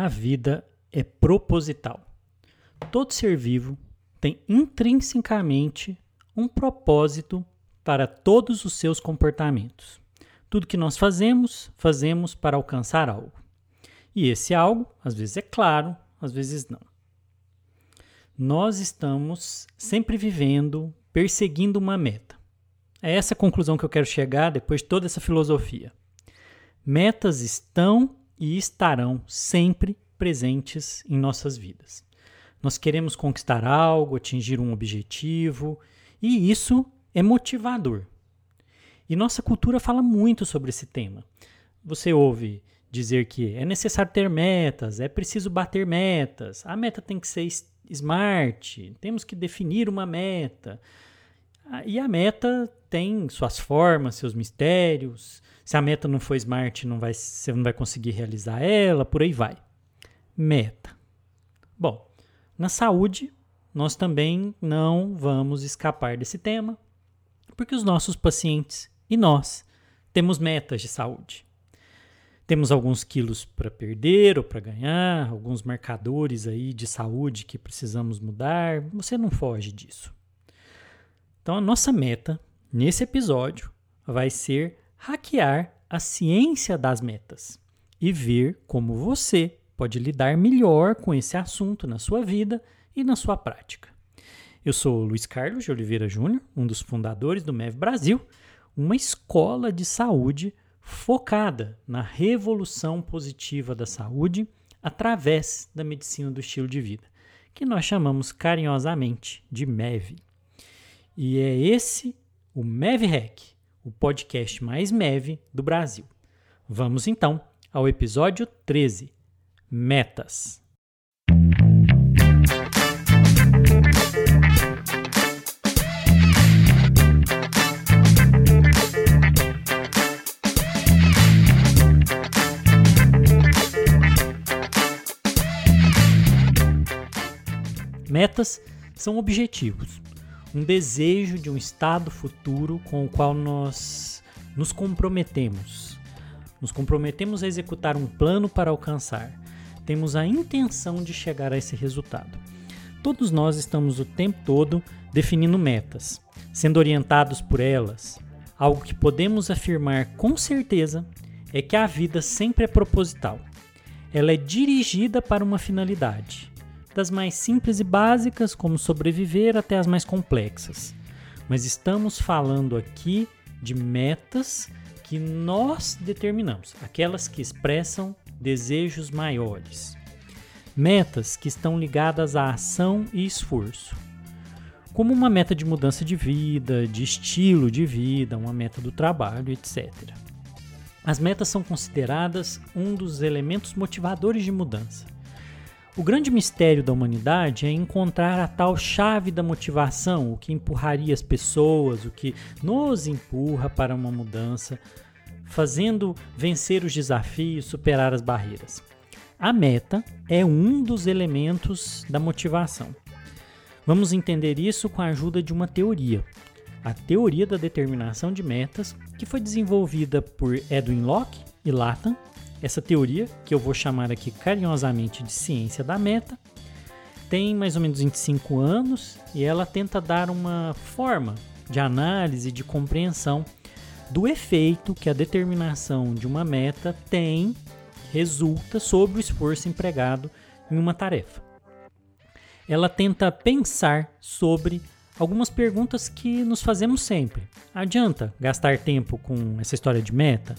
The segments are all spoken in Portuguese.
A vida é proposital. Todo ser vivo tem intrinsecamente um propósito para todos os seus comportamentos. Tudo que nós fazemos, fazemos para alcançar algo. E esse algo, às vezes é claro, às vezes não. Nós estamos sempre vivendo, perseguindo uma meta. É essa a conclusão que eu quero chegar depois de toda essa filosofia. Metas estão e estarão sempre presentes em nossas vidas. Nós queremos conquistar algo, atingir um objetivo, e isso é motivador. E nossa cultura fala muito sobre esse tema. Você ouve dizer que é necessário ter metas, é preciso bater metas, a meta tem que ser smart, temos que definir uma meta. Ah, e a meta tem suas formas, seus mistérios. Se a meta não for smart, não vai, você não vai conseguir realizar ela, por aí vai. Meta. Bom, na saúde, nós também não vamos escapar desse tema, porque os nossos pacientes e nós temos metas de saúde. Temos alguns quilos para perder ou para ganhar, alguns marcadores aí de saúde que precisamos mudar. Você não foge disso. Então, a nossa meta nesse episódio vai ser hackear a ciência das metas e ver como você pode lidar melhor com esse assunto na sua vida e na sua prática. Eu sou Luiz Carlos de Oliveira Júnior, um dos fundadores do MEV Brasil, uma escola de saúde focada na revolução positiva da saúde através da medicina do estilo de vida, que nós chamamos carinhosamente de MEV. E é esse o MEV Hack, o podcast mais MEV do Brasil. Vamos então ao episódio 13: Metas. Metas são objetivos, um desejo de um estado futuro com o qual nós nos comprometemos. Nos comprometemos a executar um plano para alcançar. Temos a intenção de chegar a esse resultado. Todos nós estamos o tempo todo definindo metas, sendo orientados por elas. Algo que podemos afirmar com certeza é que a vida sempre é proposital. Ela é dirigida para uma finalidade das mais simples e básicas, como sobreviver, até as mais complexas. Mas estamos falando aqui de metas que nós determinamos, aquelas que expressam desejos maiores. Metas que estão ligadas à ação e esforço. Como uma meta de mudança de vida, de estilo de vida, uma meta do trabalho, etc. As metas são consideradas um dos elementos motivadores de mudança. O grande mistério da humanidade é encontrar a tal chave da motivação, o que empurraria as pessoas, o que nos empurra para uma mudança, fazendo vencer os desafios, superar as barreiras. A meta é um dos elementos da motivação. Vamos entender isso com a ajuda de uma teoria, a teoria da determinação de metas, que foi desenvolvida por Edwin Locke e Latham essa teoria, que eu vou chamar aqui carinhosamente de ciência da meta, tem mais ou menos 25 anos e ela tenta dar uma forma de análise, de compreensão do efeito que a determinação de uma meta tem, resulta sobre o esforço empregado em uma tarefa. Ela tenta pensar sobre algumas perguntas que nos fazemos sempre. Adianta gastar tempo com essa história de meta?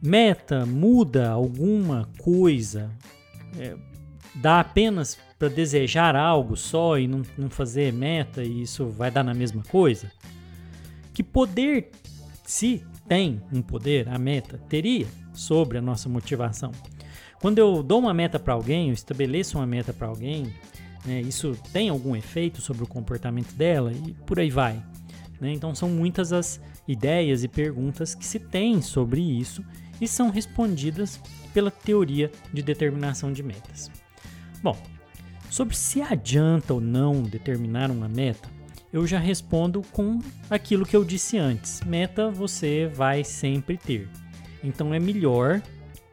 Meta muda alguma coisa, é, dá apenas para desejar algo só e não, não fazer meta e isso vai dar na mesma coisa? Que poder, se tem um poder, a meta teria sobre a nossa motivação? Quando eu dou uma meta para alguém, eu estabeleço uma meta para alguém, né, isso tem algum efeito sobre o comportamento dela e por aí vai. Né? Então são muitas as ideias e perguntas que se tem sobre isso e são respondidas pela teoria de determinação de metas. Bom, sobre se adianta ou não determinar uma meta, eu já respondo com aquilo que eu disse antes: meta você vai sempre ter. Então é melhor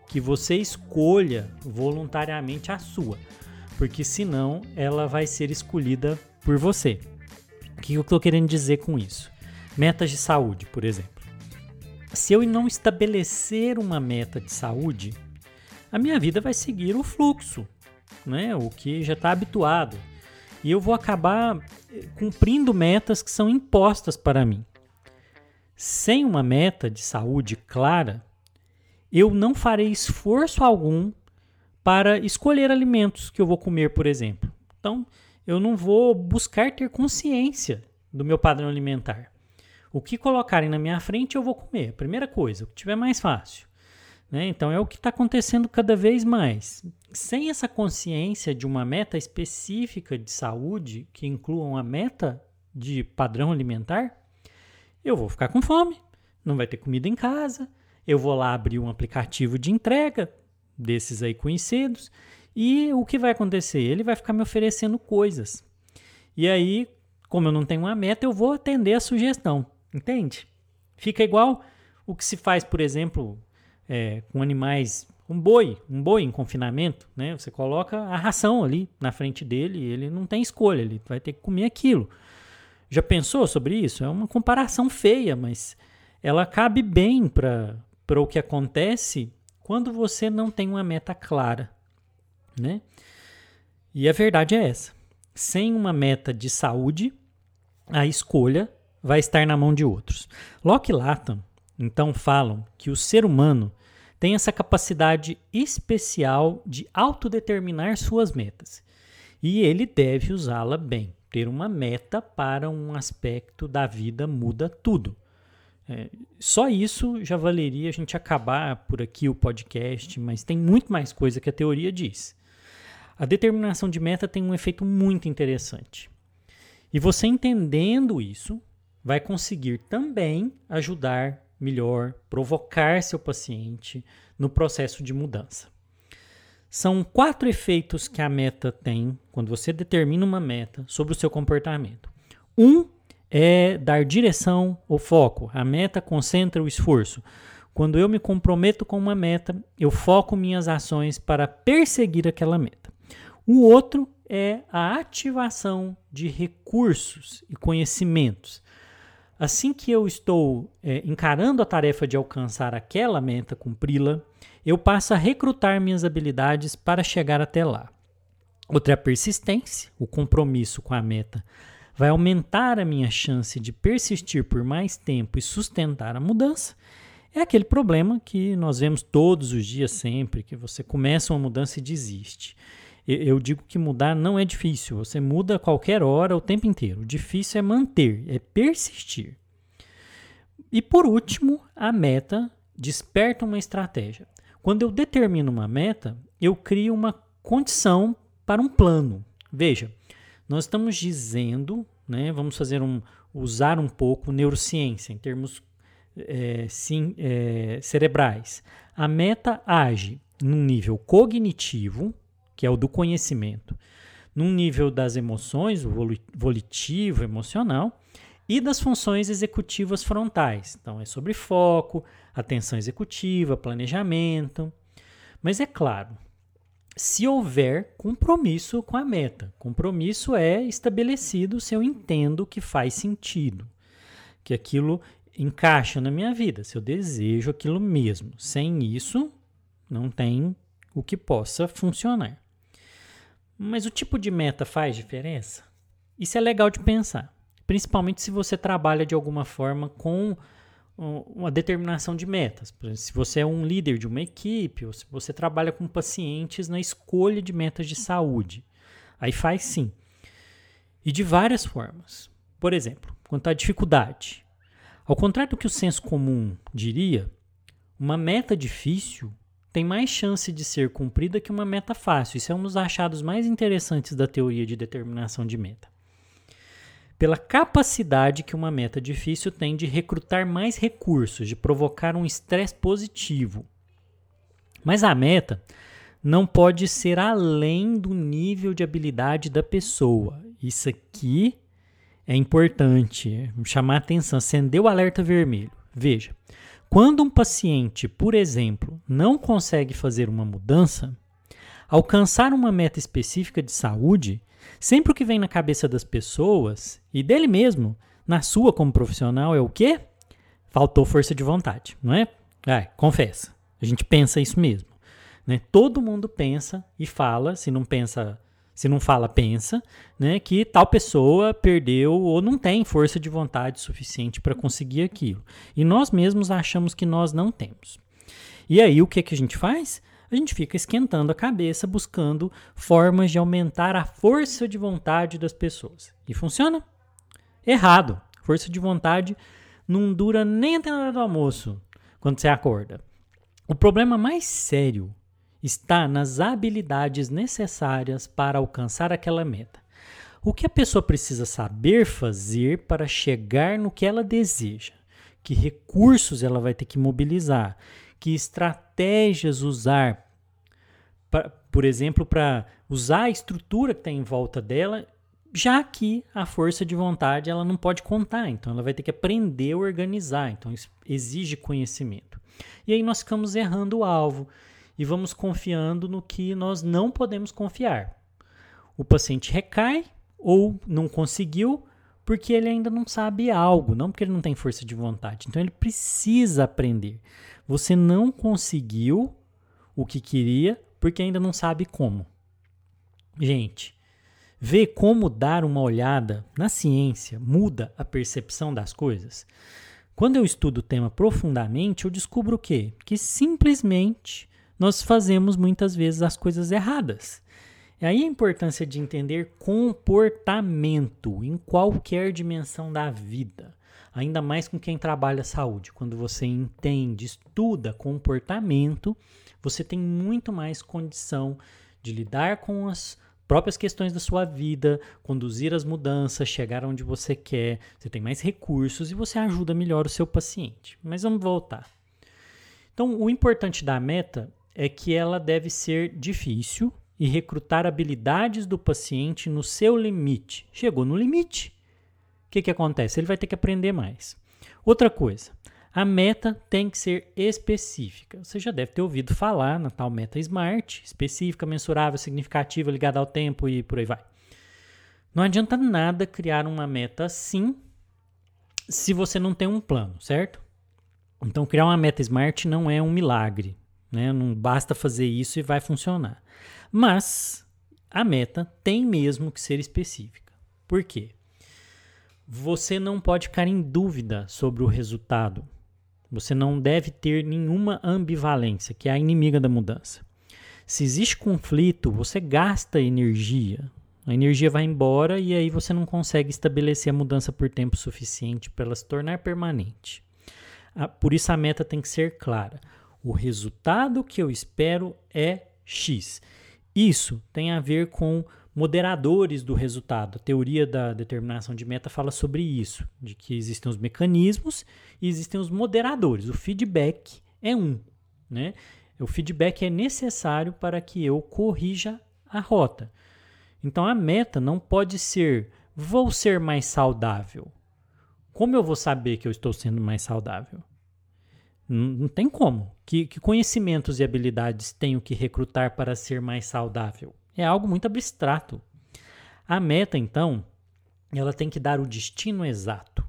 que você escolha voluntariamente a sua, porque senão ela vai ser escolhida por você. O que eu estou querendo dizer com isso? Metas de saúde, por exemplo. Se eu não estabelecer uma meta de saúde, a minha vida vai seguir o fluxo, né? o que já está habituado. E eu vou acabar eh, cumprindo metas que são impostas para mim. Sem uma meta de saúde clara, eu não farei esforço algum para escolher alimentos que eu vou comer, por exemplo. Então, eu não vou buscar ter consciência do meu padrão alimentar. O que colocarem na minha frente eu vou comer. Primeira coisa, o que tiver mais fácil. Né? Então é o que está acontecendo cada vez mais. Sem essa consciência de uma meta específica de saúde, que inclua uma meta de padrão alimentar, eu vou ficar com fome, não vai ter comida em casa, eu vou lá abrir um aplicativo de entrega desses aí conhecidos e o que vai acontecer? Ele vai ficar me oferecendo coisas. E aí, como eu não tenho uma meta, eu vou atender a sugestão, entende? Fica igual o que se faz, por exemplo, é, com animais, um boi, um boi em confinamento, né? Você coloca a ração ali na frente dele e ele não tem escolha, ele vai ter que comer aquilo. Já pensou sobre isso? É uma comparação feia, mas ela cabe bem para o que acontece quando você não tem uma meta clara, né? E a verdade é essa. Sem uma meta de saúde, a escolha vai estar na mão de outros. Locke e Latham, então, falam que o ser humano tem essa capacidade especial de autodeterminar suas metas. E ele deve usá-la bem. Ter uma meta para um aspecto da vida muda tudo. É, só isso já valeria a gente acabar por aqui o podcast, mas tem muito mais coisa que a teoria diz. A determinação de meta tem um efeito muito interessante. E você entendendo isso, vai conseguir também ajudar melhor, provocar seu paciente no processo de mudança. São quatro efeitos que a meta tem quando você determina uma meta sobre o seu comportamento. Um é dar direção ou foco. A meta concentra o esforço. Quando eu me comprometo com uma meta, eu foco minhas ações para perseguir aquela meta. O outro é a ativação de recursos e conhecimentos. Assim que eu estou é, encarando a tarefa de alcançar aquela meta, cumpri-la, eu passo a recrutar minhas habilidades para chegar até lá. Outra é a persistência, o compromisso com a meta vai aumentar a minha chance de persistir por mais tempo e sustentar a mudança. É aquele problema que nós vemos todos os dias, sempre, que você começa uma mudança e desiste eu digo que mudar não é difícil. Você muda a qualquer hora, o tempo inteiro. O difícil é manter, é persistir. E por último, a meta desperta uma estratégia. Quando eu determino uma meta, eu crio uma condição para um plano. Veja, nós estamos dizendo, né, vamos fazer um, usar um pouco neurociência em termos é, sim, é, cerebrais. A meta age num nível cognitivo, que é o do conhecimento, num nível das emoções, o volitivo, emocional, e das funções executivas frontais. Então, é sobre foco, atenção executiva, planejamento. Mas é claro, se houver compromisso com a meta, compromisso é estabelecido se eu entendo que faz sentido, que aquilo encaixa na minha vida, se eu desejo aquilo mesmo. Sem isso, não tem o que possa funcionar. Mas o tipo de meta faz diferença? Isso é legal de pensar, principalmente se você trabalha de alguma forma com uma determinação de metas. Exemplo, se você é um líder de uma equipe, ou se você trabalha com pacientes na escolha de metas de saúde, aí faz sim. E de várias formas. Por exemplo, quanto à dificuldade. Ao contrário do que o senso comum diria, uma meta difícil tem mais chance de ser cumprida que uma meta fácil. Isso é um dos achados mais interessantes da teoria de determinação de meta. Pela capacidade que uma meta difícil tem de recrutar mais recursos, de provocar um estresse positivo. Mas a meta não pode ser além do nível de habilidade da pessoa. Isso aqui é importante, chamar atenção, acender o alerta vermelho. Veja, Quando um paciente, por exemplo, não consegue fazer uma mudança, alcançar uma meta específica de saúde, sempre o que vem na cabeça das pessoas e dele mesmo, na sua como profissional, é o quê? Faltou força de vontade, não é? É, confessa. A gente pensa isso mesmo. Né? Todo mundo pensa e fala, se não pensa, se não fala, pensa, né? que tal pessoa perdeu ou não tem força de vontade suficiente para conseguir aquilo. E nós mesmos achamos que nós não temos. E aí o que, que a gente faz? A gente fica esquentando a cabeça buscando formas de aumentar a força de vontade das pessoas. E funciona? Errado. Força de vontade não dura nem até a hora do almoço, quando você acorda. O problema mais sério está nas habilidades necessárias para alcançar aquela meta. O que a pessoa precisa saber fazer para chegar no que ela deseja? Que recursos ela vai ter que mobilizar? Que estratégias usar? Pra, por exemplo, para usar a estrutura que está em volta dela, já que a força de vontade ela não pode contar, então ela vai ter que aprender a organizar, então isso exige conhecimento. E aí nós ficamos errando o alvo e vamos confiando no que nós não podemos confiar. O paciente recai ou não conseguiu porque ele ainda não sabe algo, não porque ele não tem força de vontade. Então ele precisa aprender. Você não conseguiu o que queria porque ainda não sabe como. Gente, ver como dar uma olhada na ciência muda a percepção das coisas. Quando eu estudo o tema profundamente, eu descubro o quê? Que simplesmente nós fazemos muitas vezes as coisas erradas. E aí a importância de entender comportamento em qualquer dimensão da vida, ainda mais com quem trabalha saúde. Quando você entende, estuda comportamento, você tem muito mais condição de lidar com as próprias questões da sua vida, conduzir as mudanças, chegar onde você quer, você tem mais recursos e você ajuda melhor o seu paciente. Mas vamos voltar. Então, o importante da meta é que ela deve ser difícil e recrutar habilidades do paciente no seu limite. Chegou no limite. O que, que acontece? Ele vai ter que aprender mais. Outra coisa, a meta tem que ser específica. Você já deve ter ouvido falar na tal meta SMART, específica, mensurável, significativa, ligada ao tempo e por aí vai. Não adianta nada criar uma meta assim se você não tem um plano, certo? Então, criar uma meta SMART não é um milagre, né? Não basta fazer isso e vai funcionar. Mas a meta tem mesmo que ser específica. Por quê? Você não pode ficar em dúvida sobre o resultado você não deve ter nenhuma ambivalência, que é a inimiga da mudança. Se existe conflito, você gasta energia. A energia vai embora e aí você não consegue estabelecer a mudança por tempo suficiente para ela se tornar permanente. Por isso a meta tem que ser clara. O resultado que eu espero é X. Isso tem a ver com moderadores do resultado. A teoria da determinação de meta fala sobre isso, de que existem os mecanismos e existem os moderadores. O feedback é um, né? O feedback é necessário para que eu corrija a rota. Então a meta não pode ser vou ser mais saudável. Como eu vou saber que eu estou sendo mais saudável? Não, tem como. Que, que conhecimentos e habilidades tenho que recrutar para ser mais saudável? É algo muito abstrato. A meta, então, ela tem que dar o destino exato.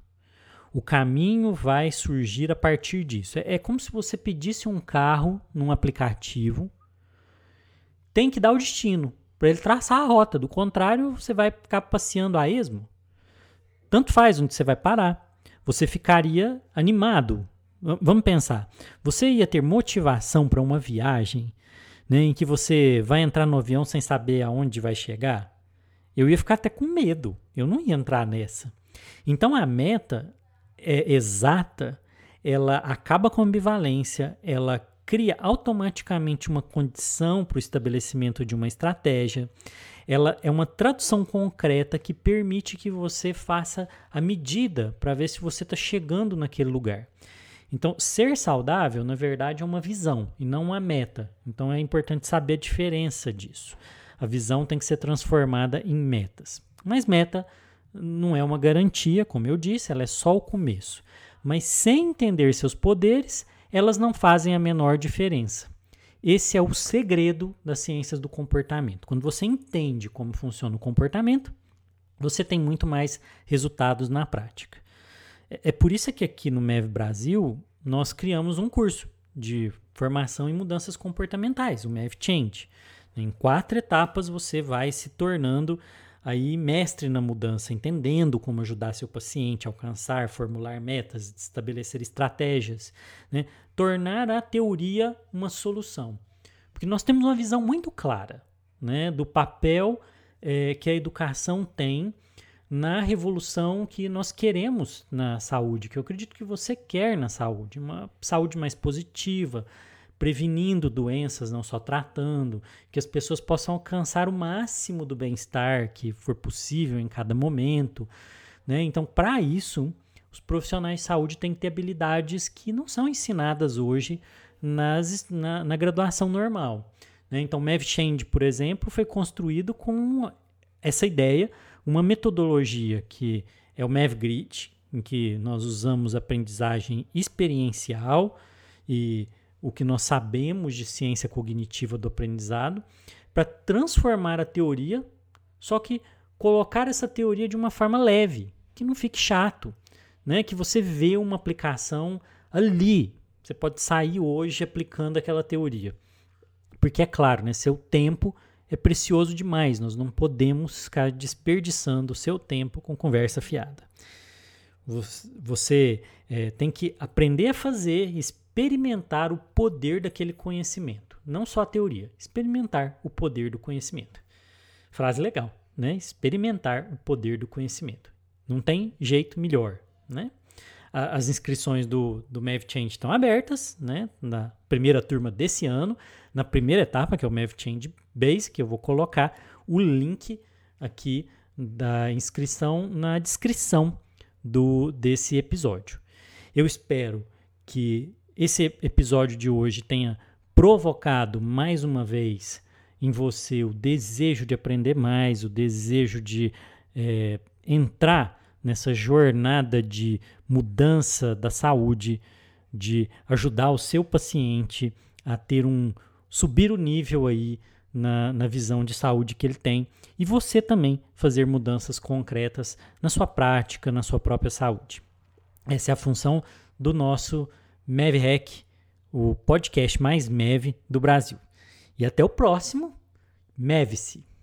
O caminho vai surgir a partir disso. É, é como se você pedisse um carro num aplicativo. Tem que dar o destino para ele traçar a rota. Do contrário, você vai ficar passeando a esmo. Tanto faz onde você vai parar. Você ficaria animado. Vamos pensar. Você ia ter motivação para uma viagem né, em que você vai entrar no avião sem saber aonde vai chegar, eu ia ficar até com medo. Eu não ia entrar nessa. Então a meta é exata, ela acaba com a ambivalência, ela cria automaticamente uma condição para o estabelecimento de uma estratégia. Ela é uma tradução concreta que permite que você faça a medida para ver se você está chegando naquele lugar. Então, ser saudável, na verdade, é uma visão e não uma meta. Então, é importante saber a diferença disso. A visão tem que ser transformada em metas. Mas meta não é uma garantia, como eu disse, ela é só o começo. mas sem entender seus poderes, elas não fazem a menor diferença. Esse é o segredo das ciências do comportamento. Quando você entende como funciona o comportamento, você tem muito mais resultados na prática. É, é por isso que aqui no MEV Brasil nós criamos um curso de formação em mudanças comportamentais, o MEV Change. Em quatro etapas você vai se tornando aí mestre na mudança, entendendo como ajudar seu paciente a alcançar, formular metas, estabelecer estratégias, né? tornar a teoria uma solução. Porque nós temos uma visão muito clara né, do papel é, que a educação tem na revolução que nós queremos na saúde, que eu acredito que você quer na saúde, uma saúde mais positiva, prevenindo doenças, não só tratando, que as pessoas possam alcançar o máximo do bem-estar que for possível em cada momento. Né? Então, para isso, os profissionais de saúde têm que ter habilidades que não são ensinadas hoje nas, na, na graduação normal. Né? Então, MevChange, por exemplo, foi construído com essa ideia, uma metodologia que é o MevGrid, em que nós usamos aprendizagem experiencial e o que nós sabemos de ciência cognitiva do aprendizado, para transformar a teoria, só que colocar essa teoria de uma forma leve, que não fique chato, né? Que você vê uma aplicação ali. Você pode sair hoje aplicando aquela teoria. Porque é claro, né, seu tempo é precioso demais, nós não podemos ficar desperdiçando o seu tempo com conversa fiada. Você é, tem que aprender a fazer, experimentar o poder daquele conhecimento. Não só a teoria, experimentar o poder do conhecimento. Frase legal, né? Experimentar o poder do conhecimento. Não tem jeito melhor, né? As inscrições do, do MavChange estão abertas, né? Na primeira turma desse ano, na primeira etapa, que é o MavChange Base, que eu vou colocar o link aqui da inscrição na descrição do desse episódio. Eu espero que esse episódio de hoje tenha provocado mais uma vez em você o desejo de aprender mais, o desejo de é, entrar nessa jornada de mudança da saúde, de ajudar o seu paciente a ter um subir o nível aí na, na visão de saúde que ele tem e você também fazer mudanças concretas na sua prática, na sua própria saúde. Essa é a função do nosso MevHack, o podcast mais Mev do Brasil. E até o próximo, Meve-se!